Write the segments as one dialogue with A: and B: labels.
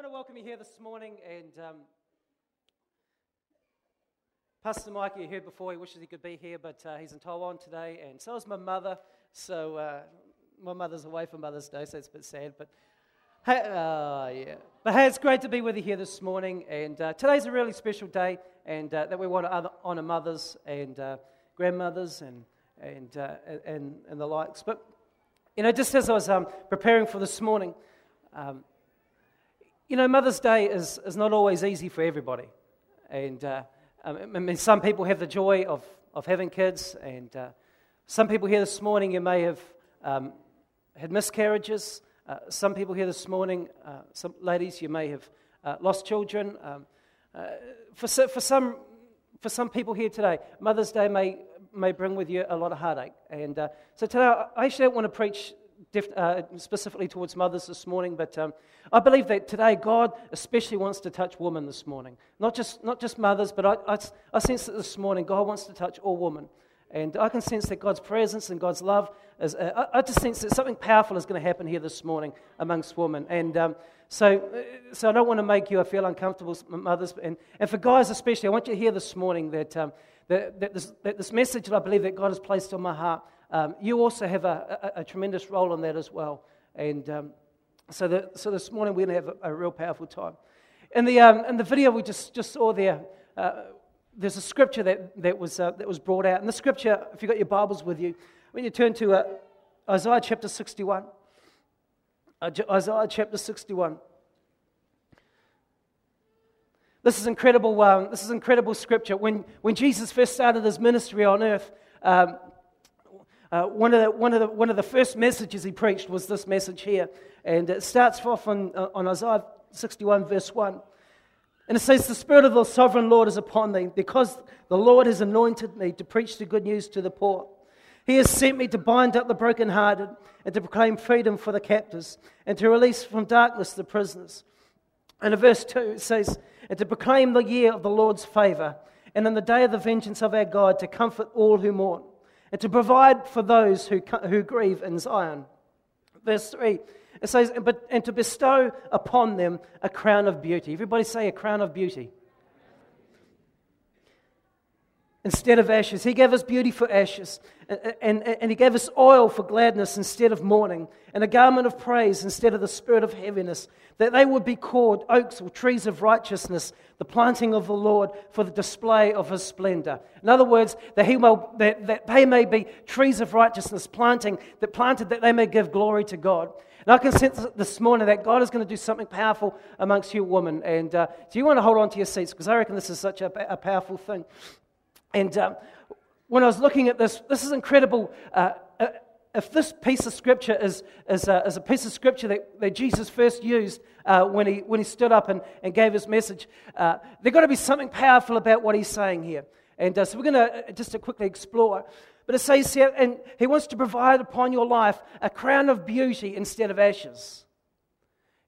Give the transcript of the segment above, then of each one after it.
A: want to welcome you here this morning. And um, Pastor Mike, you heard before, he wishes he could be here, but uh, he's in Taiwan today. And so is my mother. So uh, my mother's away for Mother's Day, so it's a bit sad. But hey, uh, yeah. But hey, it's great to be with you here this morning. And uh, today's a really special day, and uh, that we want to honor mothers and uh, grandmothers and and, and and the likes. But you know, just as I was um, preparing for this morning. Um, you know, Mother's Day is, is not always easy for everybody. And uh, um, I mean, some people have the joy of, of having kids, and uh, some people here this morning, you may have um, had miscarriages. Uh, some people here this morning, uh, some ladies, you may have uh, lost children. Um, uh, for, for, some, for some people here today, Mother's Day may, may bring with you a lot of heartache. And so today, I actually don't want to preach uh, specifically towards mothers this morning, but um, I believe that today God especially wants to touch women this morning. Not just, not just mothers, but I, I, I sense that this morning God wants to touch all women. And I can sense that God's presence and God's love is, uh, I, I, just sense that something powerful is going to happen here this morning amongst women. And um, so, uh, so I don't want to make you feel uncomfortable, mothers. And, and for guys especially, I want you to hear this morning that, um, that, that, this, that this message that I believe that God has placed on my heart um, you also have a, a, a, tremendous role in that as well. And um, so, the, so this morning we're going to have a, a, real powerful time. In the, um, in the video we just, just saw there, uh, there's a scripture that, that, was, uh, that was brought out. And the scripture, if you've got your Bibles with you, when you turn to uh, Isaiah chapter 61, uh, Isaiah chapter 61. This is incredible. Um, this is incredible scripture. When, when Jesus first started his ministry on earth, um, uh, one, of the, one, of the, one of the first messages he preached was this message here. And it starts off on, uh, on Isaiah 61, verse 1. And it says, The Spirit of the sovereign Lord is upon me, because the Lord has anointed me to preach the good news to the poor. He has sent me to bind up the brokenhearted and to proclaim freedom for the captives and to release from darkness the prisoners. And in verse 2, it says, And to proclaim the year of the Lord's favor and in the day of the vengeance of our God to comfort all who mourn and to provide for those who, who grieve in Zion. Verse 3, it says, and to bestow upon them a crown of beauty. Everybody say a crown of beauty instead of ashes. He gave us beauty for ashes, and, and, and, He gave us oil for gladness instead of mourning, and a garment of praise instead of the spirit of heaviness, that they would be called oaks or trees of righteousness, the planting of the Lord for the display of His splendor. In other words, that, he may, that, that they may be trees of righteousness, planting, that planted that they may give glory to God. And I can sense this morning that God is going to do something powerful amongst you women. And uh, do you want to hold on to your seats? Because I reckon this is such a, a powerful thing. And um, when I was looking at this, this is incredible. Uh, uh, if this piece of scripture is, is, a, is a piece of scripture that, that Jesus first used uh, when, he, when he stood up and, and gave his message, uh, there's got to be something powerful about what he's saying here. And uh, so we're going to uh, just to quickly explore. But it says here, and he wants to provide upon your life a crown of beauty instead of ashes.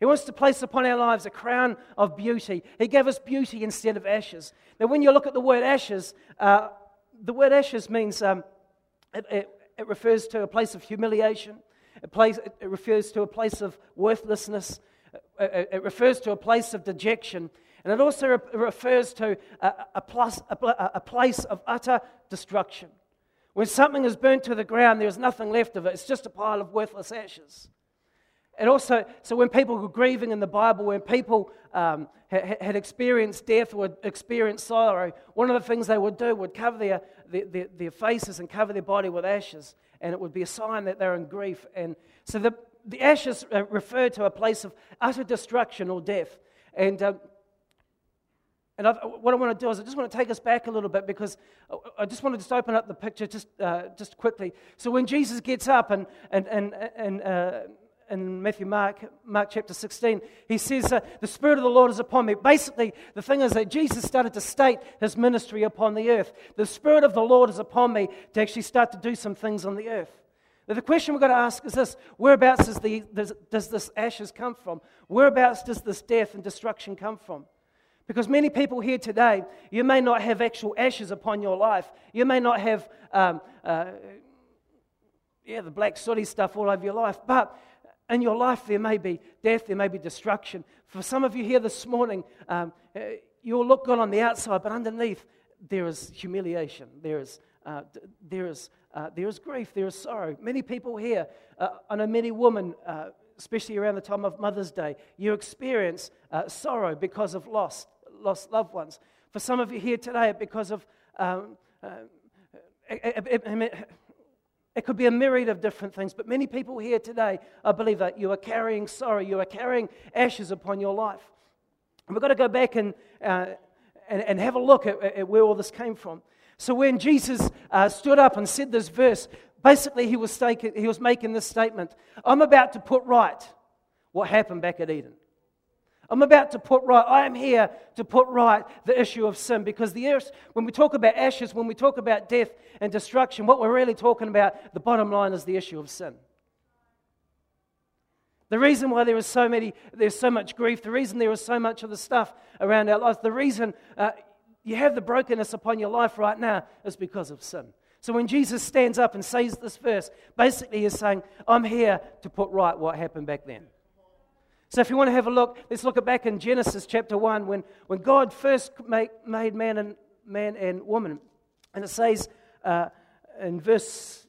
A: He wants to place upon our lives a crown of beauty. He gave us beauty instead of ashes. Now, when you look at the word ashes, uh, the word ashes means um, it, it, it, refers to a place of humiliation, it, place, it refers to a place of worthlessness, it, refers to a place of dejection, and it also re- refers to a, a, plus, a, a place of utter destruction. When something is burnt to the ground, there's nothing left of it, it's just a pile of worthless ashes. And also, so when people were grieving in the Bible, when people um, had, experienced death or experienced sorrow, one of the things they would do would cover their, their, their, faces and cover their body with ashes, and it would be a sign that they're in grief. And so the, the ashes uh, refer to a place of utter destruction or death. And, um, and I've, what I want to do is I just want to take us back a little bit because I just want to just open up the picture just, uh, just quickly. So when Jesus gets up and, and, and, and uh, in Matthew, Mark, Mark chapter 16, he says, uh, The Spirit of the Lord is upon me. Basically, the thing is that Jesus started to state his ministry upon the earth. The Spirit of the Lord is upon me to actually start to do some things on the earth. Now, the question we've got to ask is this Whereabouts does, the, does, does this ashes come from? Whereabouts does this death and destruction come from? Because many people here today, you may not have actual ashes upon your life. You may not have, um, uh, yeah, the black sooty stuff all over your life. But in your life, there may be death, there may be destruction. For some of you here this morning, um, uh, you'll look good on the outside, but underneath, there is humiliation, there is, uh, there is, uh, there is grief, there is sorrow. Many people here, uh, I know many women, uh, especially around the time of Mother's Day, you experience uh, sorrow because of lost, lost loved ones. For some of you here today, because of um, it could be a myriad of different things, but many people here today, I believe that you are carrying sorrow, you are carrying ashes upon your life. And we've got to go back and, uh, and, and, have a look at, at, where all this came from. So when Jesus uh, stood up and said this verse, basically he was, staking, he was making this statement I'm about to put right what happened back at Eden. I'm about to put right, I am here to put right the issue of sin because the earth, when we talk about ashes, when we talk about death and destruction, what we're really talking about, the bottom line is the issue of sin. The reason why there is so many, there's so much grief, the reason there is so much of the stuff around our lives, the reason uh, you have the brokenness upon your life right now is because of sin. So when Jesus stands up and says this verse, basically he's saying, I'm here to put right what happened back then. So, if you want to have a look, let's look back in Genesis chapter 1 when, when God first made, made man, and, man and woman. And it says uh, in verse,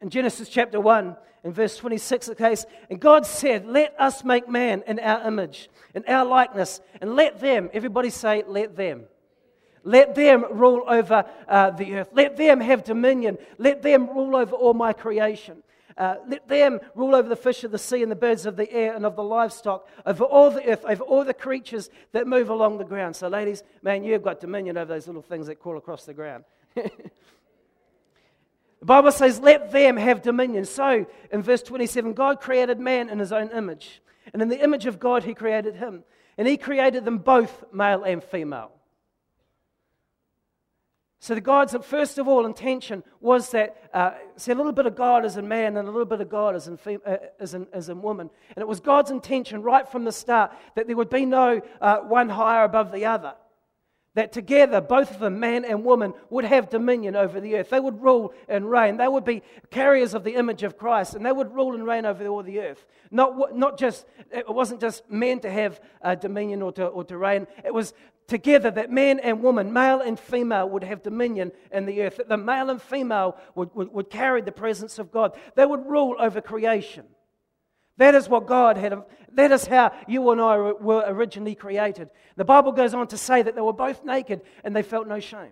A: in Genesis chapter 1, in verse 26, it says, And God said, Let us make man in our image, in our likeness, and let them, everybody say, let them. Let them rule over uh, the earth. Let them have dominion. Let them rule over all my creation. Uh, let them rule over the fish of the sea and the birds of the air and of the livestock, over all the earth, over all the creatures that move along the ground. So, ladies, man, you've got dominion over those little things that crawl across the ground. the Bible says, let them have dominion. So, in verse 27, God created man in his own image. And in the image of God, he created him. And he created them both, male and female. So, the God's first of all intention was that, uh, see, a little bit of God is in man and a little bit of God is in, fem- uh, is, in, is in woman. And it was God's intention right from the start that there would be no uh, one higher above the other. That together, both of them, man and woman, would have dominion over the earth. They would rule and reign. They would be carriers of the image of Christ, and they would rule and reign over all the earth. Not, not just, it wasn't just men to have uh, dominion or to, or to reign, it was together that man and woman, male and female, would have dominion in the earth, that the male and female would, would, would, carry the presence of God. They would rule over creation. That is what God had, that is how you and I were originally created. The Bible goes on to say that they were both naked and they felt no shame.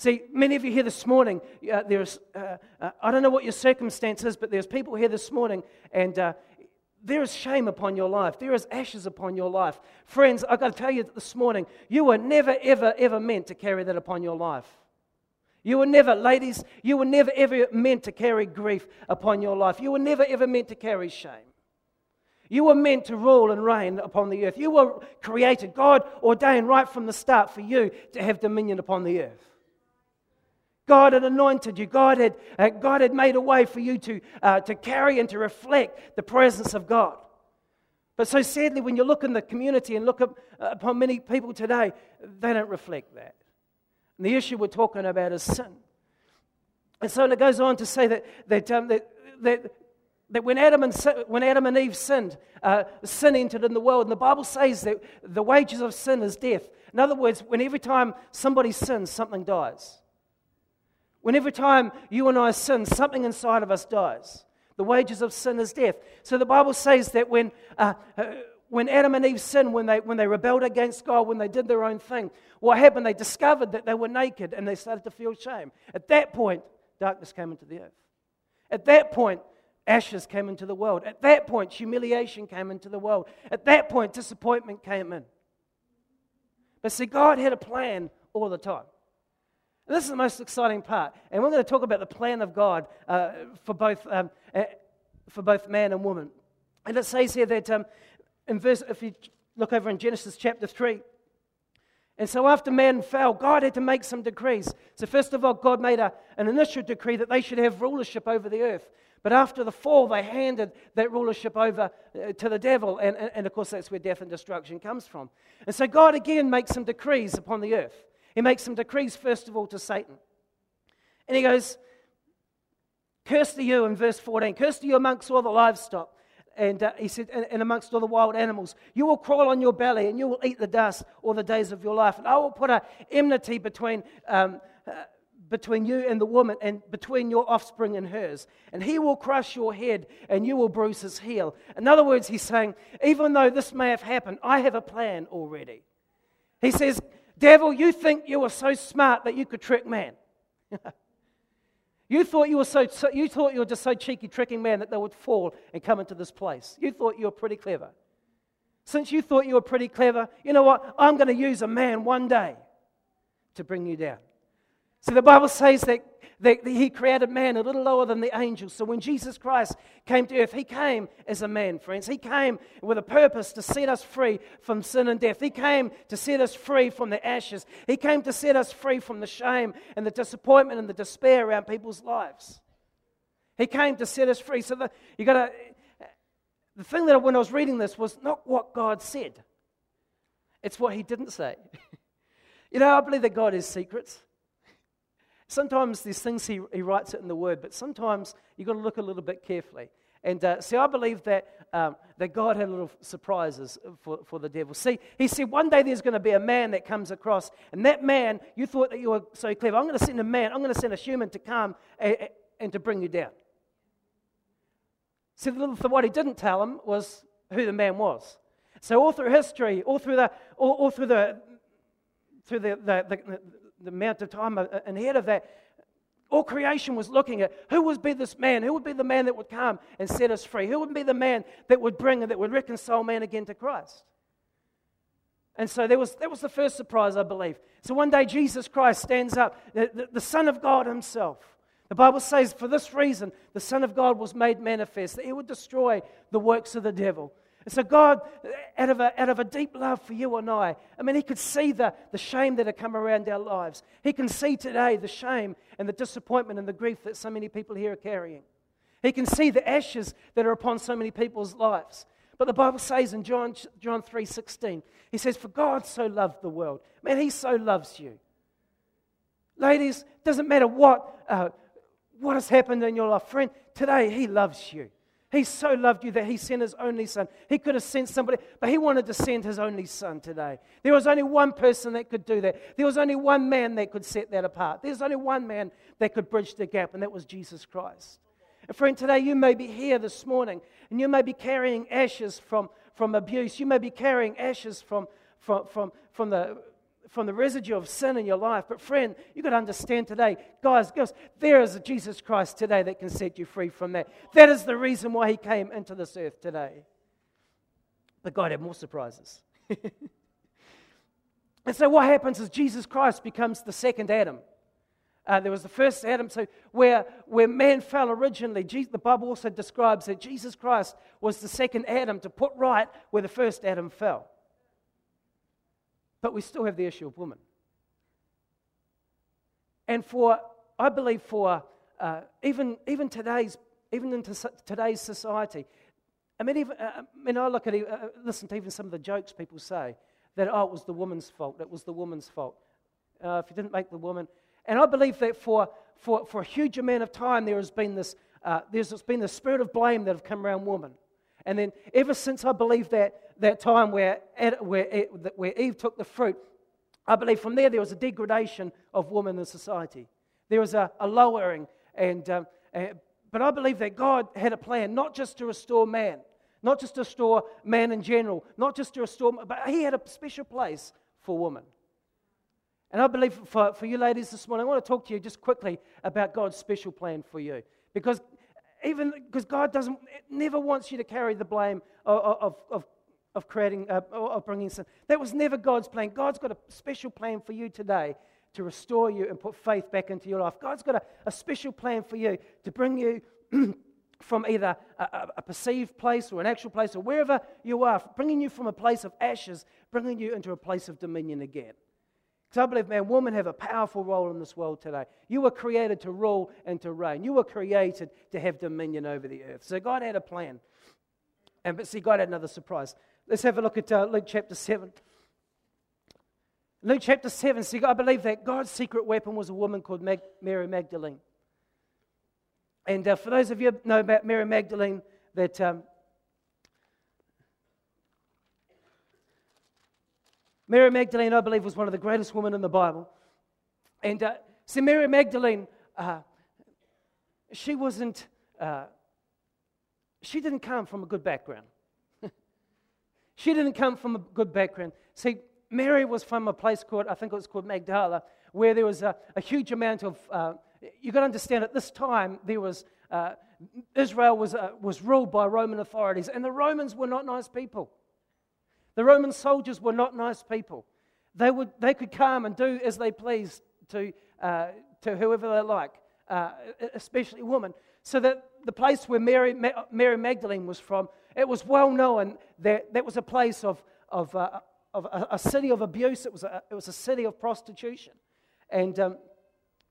A: See, many of you here this morning, uh, there's, uh, uh, I don't know what your circumstance is, but there's people here this morning, and uh, there is shame upon your life. There is ashes upon your life. Friends, I've got to tell you this morning, you were never, ever, ever meant to carry that upon your life. You were never, ladies, you were never, ever meant to carry grief upon your life. You were never, ever meant to carry shame. You were meant to rule and reign upon the earth. You were created. God ordained right from the start for you to have dominion upon the earth. God had anointed you. God had, uh, God had made a way for you to, uh, to carry and to reflect the presence of God. But so sadly, when you look in the community and look up, uh, upon many people today, they don't reflect that. And the issue we're talking about is sin. And so it goes on to say that, that, um, that, that, that when, Adam and, when Adam and Eve sinned, uh, sin entered in the world. And the Bible says that the wages of sin is death. In other words, when every time somebody sins, something dies. When every time you and I sin, something inside of us dies. The wages of sin is death. So the Bible says that when, uh, uh, when Adam and Eve sinned, when they, when they rebelled against God, when they did their own thing, what happened? They discovered that they were naked and they started to feel shame. At that point, darkness came into the earth. At that point, ashes came into the world. At that point, humiliation came into the world. At that point, disappointment came in. But see, God had a plan all the time. This is the most exciting part. And we're going to talk about the plan of God uh, for, both, um, uh, for both man and woman. And it says here that um, in verse, if you look over in Genesis chapter 3, and so after man fell, God had to make some decrees. So, first of all, God made a, an initial decree that they should have rulership over the earth. But after the fall, they handed that rulership over uh, to the devil. And, and, and, of course, that's where death and destruction comes from. And so God again makes some decrees upon the earth. He makes some decrees, first of all, to Satan. And he goes, Cursed are you in verse 14. Cursed are you amongst all the livestock. And uh, he said, and, and, amongst all the wild animals, you will crawl on your belly and you will eat the dust all the days of your life. And I will put a enmity between, um, uh, between you and the woman, and between your offspring and hers. And he will crush your head and you will bruise his heel. In other words, he's saying, even though this may have happened, I have a plan already. He says, Devil, you think you were so smart that you could trick man. You thought you were so, so, you thought you were just so cheeky, tricking man that they would fall and come into this place. You thought you were pretty clever. Since you thought you were pretty clever, you know what? I'm going to use a man one day to bring you down. See, the Bible says that that he created man a little lower than the angels. So when Jesus Christ came to earth, he came as a man, friends. He came with a purpose to set us free from sin and death. He came to set us free from the ashes. He came to set us free from the shame and the disappointment and the despair around people's lives. He came to set us free. So the, you got to. The thing that I, when I was reading this was not what God said, it's what He didn't say. you know, I believe that God has secrets. Sometimes there's things he, he writes it in the Word, but sometimes you've got to look a little bit carefully. And uh, see, I believe that, um, that God had little surprises for, for the devil. See, he said one day there's going to be a man that comes across, and that man, you thought that you were so clever. I'm going to send a man, I'm going to send a human to come and, and to bring you down. See, what he didn't tell him was who the man was. So all through history, all through the, all, all through the, through the, the, the, the amount of time uh, uh, ahead of that, all creation was looking at who would be this man? Who would be the man that would come and set us free? Who would be the man that would bring and that would reconcile man again to Christ? And so there was, that was the first surprise, I believe. So one day Jesus Christ stands up, the, the, the Son of God Himself. The Bible says, for this reason, the Son of God was made manifest, that He would destroy the works of the devil. And so, God, out of, a, out of a deep love for you and I, I mean, He could see the, the shame that had come around our lives. He can see today the shame and the disappointment and the grief that so many people here are carrying. He can see the ashes that are upon so many people's lives. But the Bible says in John, John 3.16, He says, For God so loved the world. Man, He so loves you. Ladies, doesn't matter what, uh, what has happened in your life. Friend, today He loves you. He so loved you that he sent his only son. He could have sent somebody, but he wanted to send his only son today. There was only one person that could do that. There was only one man that could set that apart. There's only one man that could bridge the gap, and that was Jesus Christ. And friend, today you may be here this morning, and you may be carrying ashes from, from abuse. You may be carrying ashes from, from, from, from the from the residue of sin in your life. But, friend, you've got to understand today, guys, girls, there is a Jesus Christ today that can set you free from that. That is the reason why he came into this earth today. But God had more surprises. and so, what happens is Jesus Christ becomes the second Adam. Uh, there was the first Adam, so where, where man fell originally, Jesus, the Bible also describes that Jesus Christ was the second Adam to put right where the first Adam fell. But we still have the issue of women. And for, I believe, for uh, even, even today's, even in today's society, I mean, even, uh, I mean, I look at, uh, listen to even some of the jokes people say that, oh, it was the woman's fault, it was the woman's fault. Uh, if you didn't make the woman. And I believe that for, for, for a huge amount of time, there has been this, uh, there's been the spirit of blame that have come around women. And then ever since I believe that, that time where, where, where Eve took the fruit, I believe from there there was a degradation of women in society. There was a, a lowering. And, um, uh, but I believe that God had a plan not just to restore man, not just to restore man in general, not just to restore, but He had a special place for woman. And I believe for, for you ladies this morning, I want to talk to you just quickly about God's special plan for you. Because even because God doesn't, never wants you to carry the blame of, of, of, of creating, uh, of bringing sin. That was never God's plan. God's got a special plan for you today to restore you and put faith back into your life. God's got a, a special plan for you to bring you from either a, a, perceived place or an actual place or wherever you are, bringing you from a place of ashes, bringing you into a place of dominion again. Because I believe, man, women have a powerful role in this world today. You were created to rule and to reign. You were created to have dominion over the earth. So God had a plan. And but see, God had another surprise. Let's have a look at uh, Luke chapter 7. Luke chapter 7, see, I believe that God's secret weapon was a woman called Mag- Mary Magdalene. And uh, for those of you who know about Mary Magdalene, that um, Mary Magdalene, I believe, was one of the greatest women in the Bible. And uh, see, Mary Magdalene, uh, she wasn't, uh, she didn't come from a good background. she didn't come from a good background. See, Mary was from a place called, I think it was called Magdala, where there was a, a huge amount of, uh, you've got to understand at this time, there was, uh, Israel was, uh, was ruled by Roman authorities, and the Romans were not nice people. The Roman soldiers were not nice people. They, would, they could come and do as they pleased to, uh, to whoever they like, uh, especially women. So that the place where Mary, Mary Magdalene was from, it was well known that that was a place of, of, uh, of a, a, city of abuse. It was a, it was a city of prostitution. And um,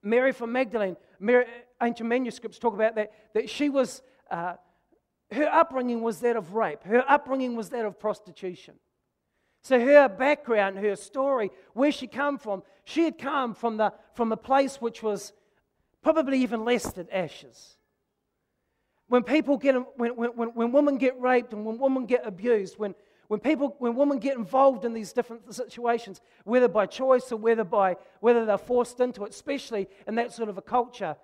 A: Mary from Magdalene, Mary, ancient manuscripts talk about that, that she was, uh, her upbringing was that of rape. Her upbringing was that of prostitution. So her background, her story, where she come from, she had come from, the, from a place which was probably even less than ashes. When people get, when, when, when women get raped and when women get abused, when, when people, when women get involved in these different situations, whether by choice or whether by whether they're forced into it, especially in that sort of a culture,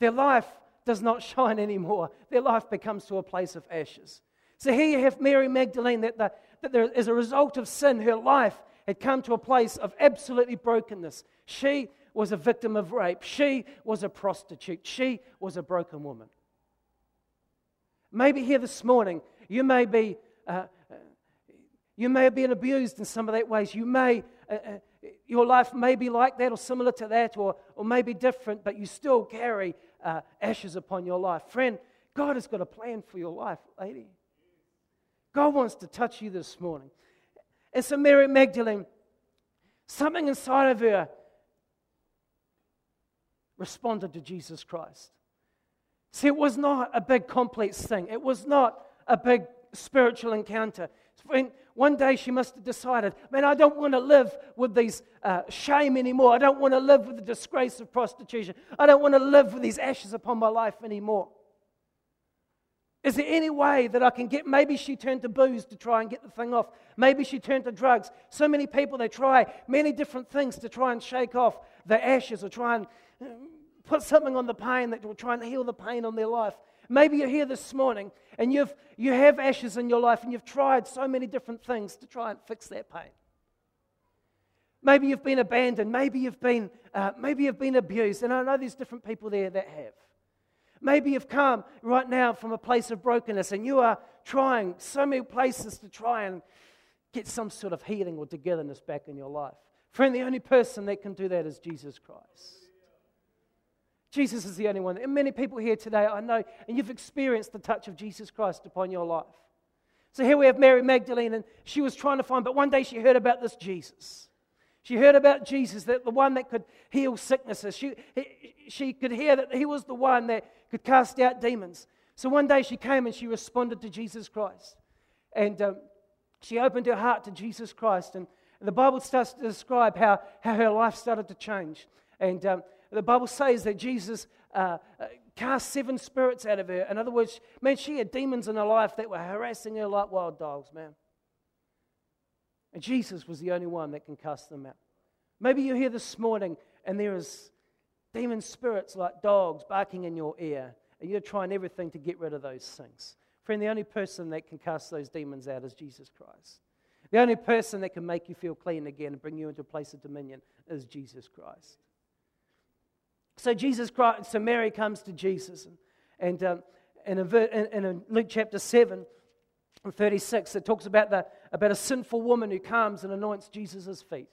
A: their life does not shine anymore. Their life becomes to a place of ashes. So here you have Mary Magdalene that, the, that as a result of sin, her life had come to a place of absolutely brokenness. She was a victim of rape. She was a prostitute. She was a broken woman. Maybe here this morning, you may be uh, you may have been abused in some of that ways. You may, uh, uh, your life may be like that or similar to that or, or maybe different, but you still carry uh, ashes upon your life. Friend, God has got a plan for your life, lady. God wants to touch you this morning. And so, Mary Magdalene, something inside of her responded to Jesus Christ. See, it was not a big complex thing, it was not a big spiritual encounter. One day she must have decided, man, I don't want to live with these uh, shame anymore. I don't want to live with the disgrace of prostitution. I don't want to live with these ashes upon my life anymore. Is there any way that I can get? Maybe she turned to booze to try and get the thing off. Maybe she turned to drugs. So many people, they try many different things to try and shake off the ashes or try and uh, put something on the pain that will try and heal the pain on their life. Maybe you're here this morning and you've, you have ashes in your life and you've tried so many different things to try and fix that pain. Maybe you've been abandoned. Maybe you've been, uh, maybe you've been abused. And I know there's different people there that have. Maybe you've come right now from a place of brokenness and you are trying so many places to try and get some sort of healing or togetherness back in your life. Friend, the only person that can do that is Jesus Christ. Jesus is the only one. And many people here today, I know, and you've experienced the touch of Jesus Christ upon your life. So here we have Mary Magdalene, and she was trying to find, but one day she heard about this Jesus. She heard about Jesus, that the one that could heal sicknesses. She, she could hear that he was the one that could cast out demons. So one day she came and she responded to Jesus Christ. And um, she opened her heart to Jesus Christ. And the Bible starts to describe how, how her life started to change. And um, the Bible says that Jesus uh, uh, cast seven spirits out of her. In other words, man, she had demons in her life that were harassing her like wild dogs, man. And Jesus was the only one that can cast them out. Maybe you're here this morning and there is demon spirits like dogs barking in your ear, and you're trying everything to get rid of those things. Friend, the only person that can cast those demons out is Jesus Christ. The only person that can make you feel clean again and bring you into a place of dominion is Jesus Christ. So Jesus Christ, so Mary comes to Jesus, and, and, um, in, in, in Luke chapter 7, 36, it talks about, the, about a sinful woman who comes and anoints Jesus' feet.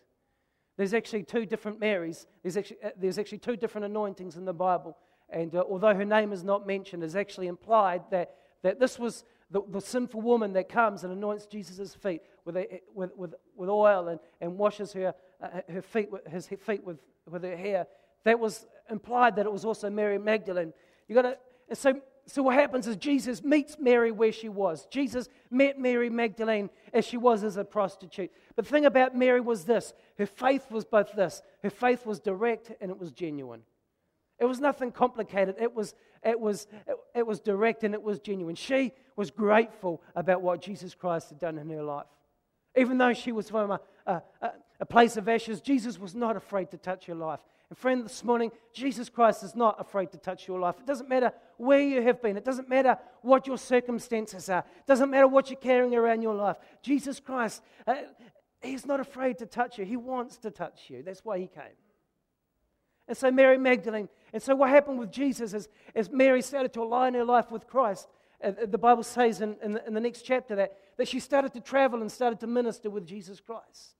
A: There's actually two different Marys. There's actually, uh, there's actually two different anointings in the Bible. And uh, although her name is not mentioned, it's actually implied that, that this was the, the sinful woman that comes and anoints Jesus' feet with, a, with, with, with oil and, and washes her, uh, her feet, his feet with, with her hair that was implied that it was also Mary Magdalene. You got to, so, so what happens is Jesus meets Mary where she was. Jesus met Mary Magdalene as she was as a prostitute. But the thing about Mary was this her faith was both this her faith was direct and it was genuine. It was nothing complicated. It was, it was, it, it was direct and it was genuine. She was grateful about what Jesus Christ had done in her life. Even though she was from a, a, a place of ashes, Jesus was not afraid to touch her life. And friend, this morning, Jesus Christ is not afraid to touch your life. It doesn't matter where you have been. It doesn't matter what your circumstances are. It doesn't matter what you're carrying around your life. Jesus Christ, uh, He's not afraid to touch you. He wants to touch you. That's why He came. And so Mary Magdalene, and so what happened with Jesus is, as Mary started to align her life with Christ, uh, the Bible says in, in, the, in the next chapter that, that she started to travel and started to minister with Jesus Christ.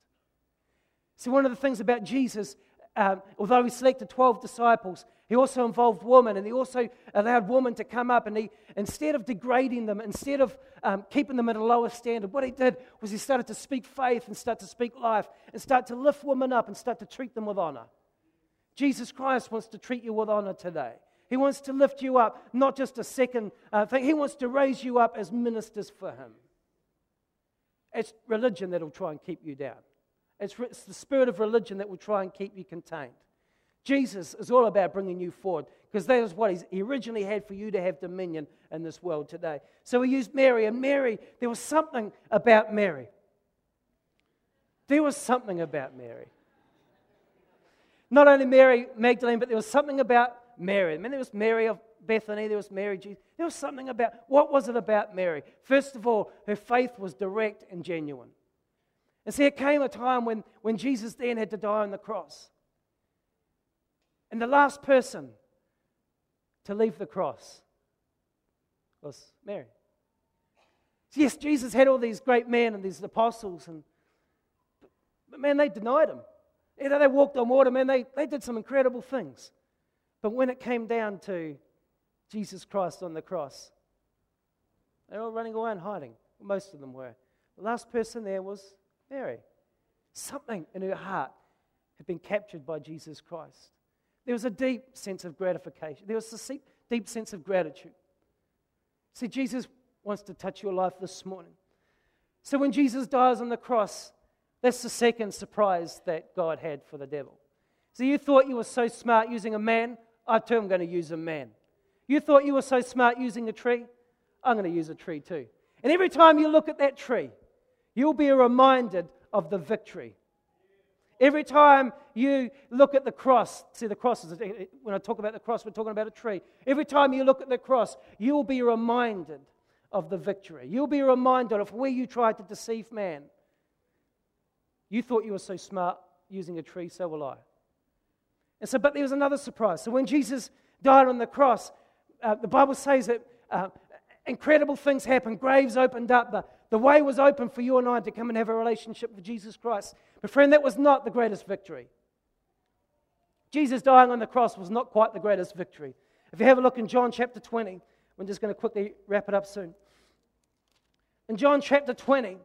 A: See, one of the things about Jesus um, although he selected 12 disciples, he also involved women and he also allowed women to come up and he, instead of degrading them, instead of um, keeping them at a lower standard, what he did was he started to speak faith and start to speak life and start to lift women up and start to treat them with honor. Jesus Christ wants to treat you with honor today. He wants to lift you up, not just a second uh, thing. He wants to raise you up as ministers for him. It's religion that'll try and keep you down. It's, it's the spirit of religion that will try and keep you contained. Jesus is all about bringing you forward because that is what he originally had for you to have dominion in this world today. So he used Mary, and Mary, there was something about Mary. There was something about Mary. Not only Mary Magdalene, but there was something about Mary. I mean, there was Mary of Bethany, there was Mary Jesus. There was something about, what was it about Mary? First of all, her faith was direct and genuine. And see, it came a time when, when Jesus then had to die on the cross. And the last person to leave the cross was Mary. Yes, Jesus had all these great men and these apostles, and but man, they denied him. You know, they walked on water, man, they, they did some incredible things. But when it came down to Jesus Christ on the cross, they were all running away and hiding. Most of them were. The last person there was Mary. Something in her heart had been captured by Jesus Christ. There was a deep sense of gratification, there was a deep sense of gratitude. See, Jesus wants to touch your life this morning. So when Jesus dies on the cross, that's the second surprise that God had for the devil. So you thought you were so smart using a man, I too am going to use a man. You thought you were so smart using a tree, I'm going to use a tree too. And every time you look at that tree, You'll be reminded of the victory. Every time you look at the cross, see the cross is, when I talk about the cross, we're talking about a tree. Every time you look at the cross, you'll be reminded of the victory. You'll be reminded of where you tried to deceive man. You thought you were so smart using a tree, so will I. And so, but there was another surprise. So when Jesus died on the cross, uh, the Bible says that uh, incredible things happened. Graves opened up, the, the way was open for you and I to come and have a relationship with Jesus Christ. But, friend, that was not the greatest victory. Jesus dying on the cross was not quite the greatest victory. If you have a look in John chapter 20, I'm just going to quickly wrap it up soon. In John chapter 20,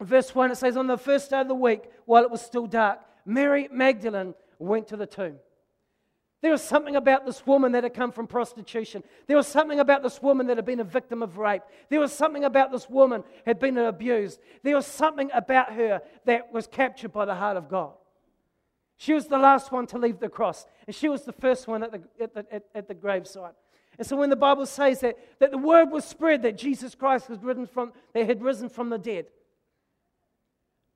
A: verse 1, it says, On the first day of the week, while it was still dark, Mary Magdalene went to the tomb. There was something about this woman that had come from prostitution. There was something about this woman that had been a victim of rape. There was something about this woman had been abused. There was something about her that was captured by the heart of God. She was the last one to leave the cross, and she was the first one at the, at the, at, at the gravesite. And so when the Bible says that, that the word was spread that Jesus Christ was risen from, that had risen from the dead,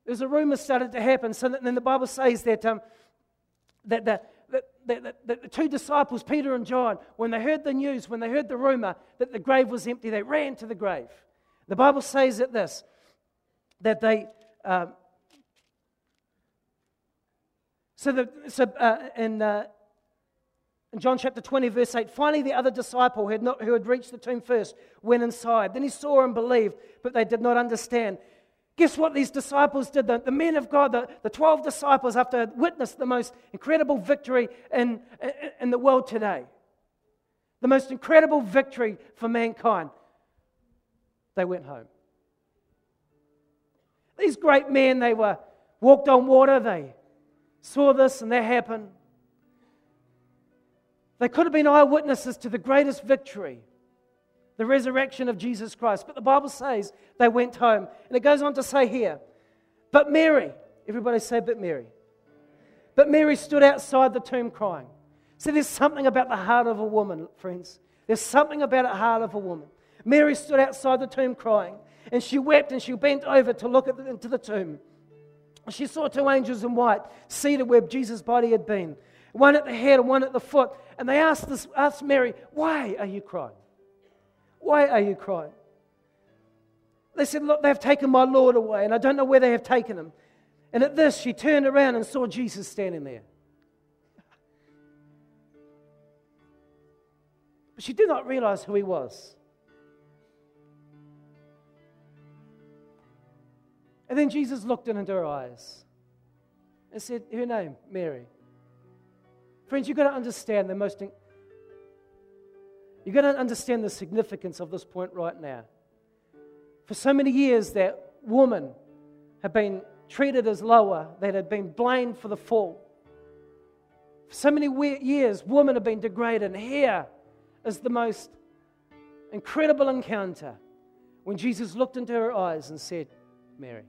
A: there's a rumor started to happen. So then the Bible says that, um, that the, the, the, the, two disciples, Peter and John, when they heard the news, when they heard the rumor that the grave was empty, they ran to the grave. The Bible says that this, that they, um, so, the, so uh, in, uh, in John chapter 20, verse 8, finally the other disciple who had, not, who had reached the tomb first went inside. Then he saw and believed, but they did not understand. Guess what these disciples did? The, the men of God, the, the 12 disciples, after witnessed the most incredible victory in, in, in the world today, the most incredible victory for mankind, they went home. These great men, they were walked on water, they saw this and that happen. They could have been eyewitnesses to the greatest victory the resurrection of Jesus Christ. But the Bible says they went home. And it goes on to say here, but Mary, everybody say, but Mary. But Mary stood outside the tomb crying. See, there's something about the heart of a woman, friends. There's something about the heart of a woman. Mary stood outside the tomb crying, and she wept and she bent over to look the, into the tomb. She saw two angels in white seated where Jesus' body had been, one at the head and one at the foot. And they asked, this, asked Mary, Why are you crying? Why are you crying? They said, Look, they've taken my Lord away, and I don't know where they have taken him. And at this, she turned around and saw Jesus standing there. But she did not realize who he was. And then Jesus looked into her eyes and said, Her name, Mary. Friends, you've got to understand the most. You've got to understand the significance of this point right now. For so many years, that woman had been treated as lower, that had been blamed for the fall. For so many years, women have been degraded. And here is the most incredible encounter when Jesus looked into her eyes and said, Mary.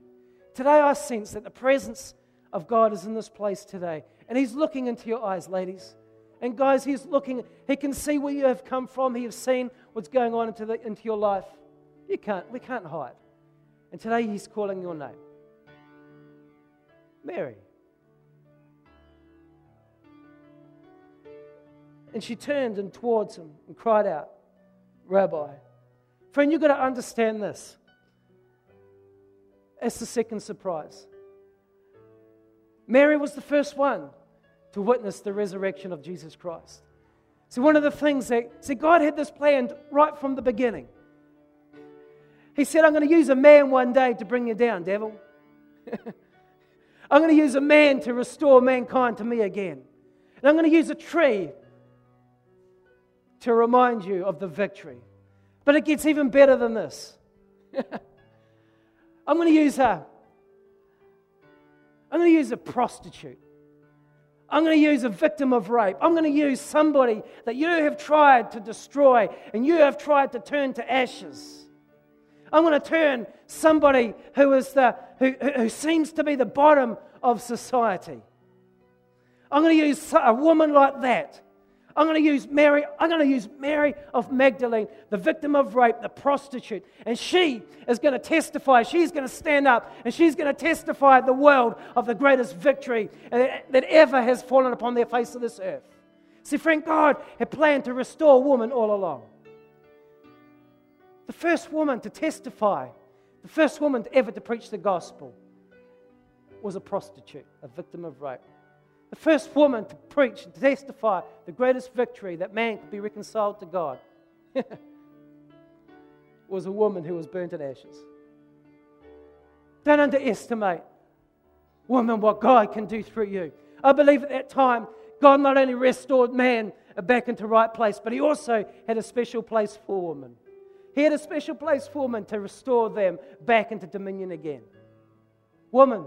A: Today, I sense that the presence of God is in this place today. And He's looking into your eyes, ladies. And guys, He's looking, He can see where you have come from. He has seen what's going on into, the, into your life. You can't, we can't hide. And today, He's calling your name Mary. And she turned and towards him and cried out, Rabbi. Friend, you've got to understand this. It's the second surprise. Mary was the first one to witness the resurrection of Jesus Christ. See, one of the things that, see, God had this planned right from the beginning. He said, I'm going to use a man one day to bring you down, devil. I'm going to use a man to restore mankind to me again. And I'm going to use a tree to remind you of the victory. But it gets even better than this. I'm going to use her. I'm going to use a prostitute. I'm going to use a victim of rape. I'm going to use somebody that you have tried to destroy and you have tried to turn to ashes. I'm going to turn somebody who, is the, who, who seems to be the bottom of society. I'm going to use a woman like that I'm going to use Mary. I'm going to use Mary of Magdalene, the victim of rape, the prostitute. And she is going to testify. She's going to stand up and she's going to testify the world of the greatest victory uh, that ever has fallen upon the face of this earth. See, friend, God had planned to restore woman all along. The first woman to testify, the first woman ever to preach the gospel was a prostitute, a victim of rape the first woman to preach and testify the greatest victory that man could be reconciled to God was a woman who was burnt in ashes. Don't underestimate, woman, what God can do through you. I believe at that time, God not only restored man back into right place, but he also had a special place for women. He had a special place for women to restore them back into dominion again. Woman,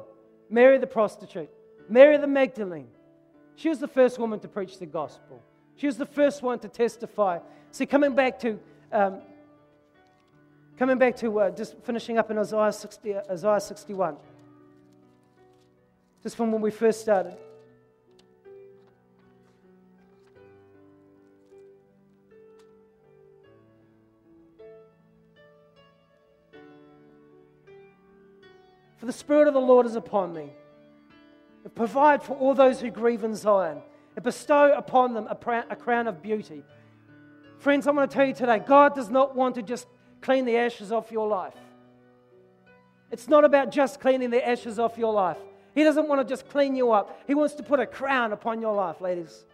A: Mary the prostitute, Mary the Magdalene. She was the first woman to preach the gospel. She was the first one to testify. See, coming back to, um, coming back to uh, just finishing up in Isaiah, 60, uh, Isaiah 61, just from when we first started. For the Spirit of the Lord is upon me provide for all those who grieve in Zion, and bestow upon them a, a crown of beauty. Friends, I'm going to tell you today God does not want to just clean the ashes off your life. It's not about just cleaning the ashes off your life. He doesn't want to just clean you up. He wants to put a crown upon your life, ladies.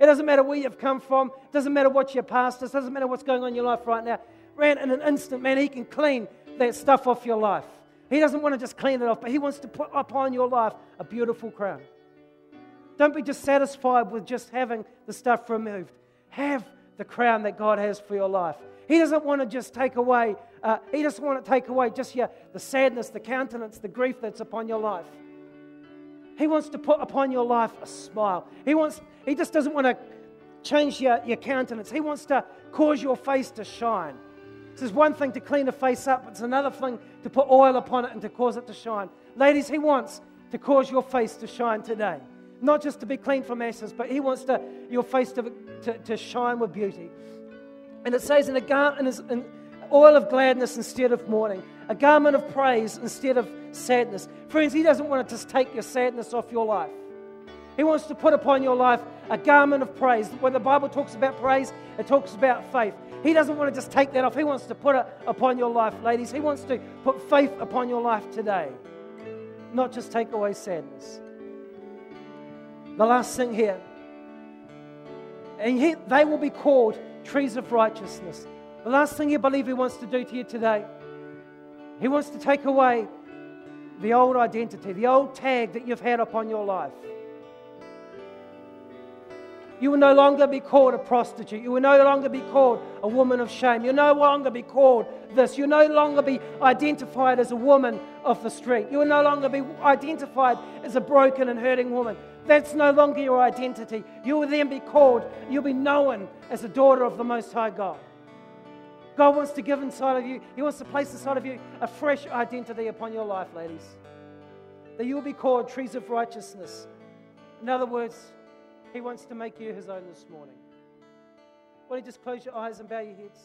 A: It doesn't matter where you've come from. It doesn't matter what your past is. It doesn't matter what's going on in your life right now. Ran in an instant, man, he can clean that stuff off your life. He doesn't want to just clean it off, but He wants to put upon your life a beautiful crown. Don't be just satisfied with just having the stuff removed. Have the crown that God has for your life. He doesn't want to just take away, uh, He doesn't want to take away just your, the sadness, the countenance, the grief that's upon your life. He wants to put upon your life a smile. He, wants, he just doesn't want to change your, your countenance. He wants to cause your face to shine. It's one thing to clean a face up, it's another thing to put oil upon it and to cause it to shine. Ladies, He wants to cause your face to shine today. not just to be clean from ashes, but He wants to, your face to, to, to shine with beauty. And it says, in a garment, in oil of gladness instead of mourning, a garment of praise instead of sadness. Friends, He doesn't want to just take your sadness off your life. He wants to put upon your life a garment of praise. When the Bible talks about praise, it talks about faith. He doesn't want to just take that off. He wants to put it upon your life, ladies. He wants to put faith upon your life today, not just take away sadness. The last thing here, and he, they will be called trees of righteousness. The last thing you believe He wants to do to you today, He wants to take away the old identity, the old tag that you've had upon your life. You will no longer be called a prostitute. You will no longer be called a woman of shame. You'll no longer be called this. You'll no longer be identified as a woman of the street. You will no longer be identified as a broken and hurting woman. That's no longer your identity. You will then be called, you'll be known as a daughter of the Most High God. God wants to give inside of you, He wants to place inside of you a fresh identity upon your life, ladies. That you will be called trees of righteousness. In other words, He wants to make you His own this morning. Why don't you just close your eyes and bow your heads?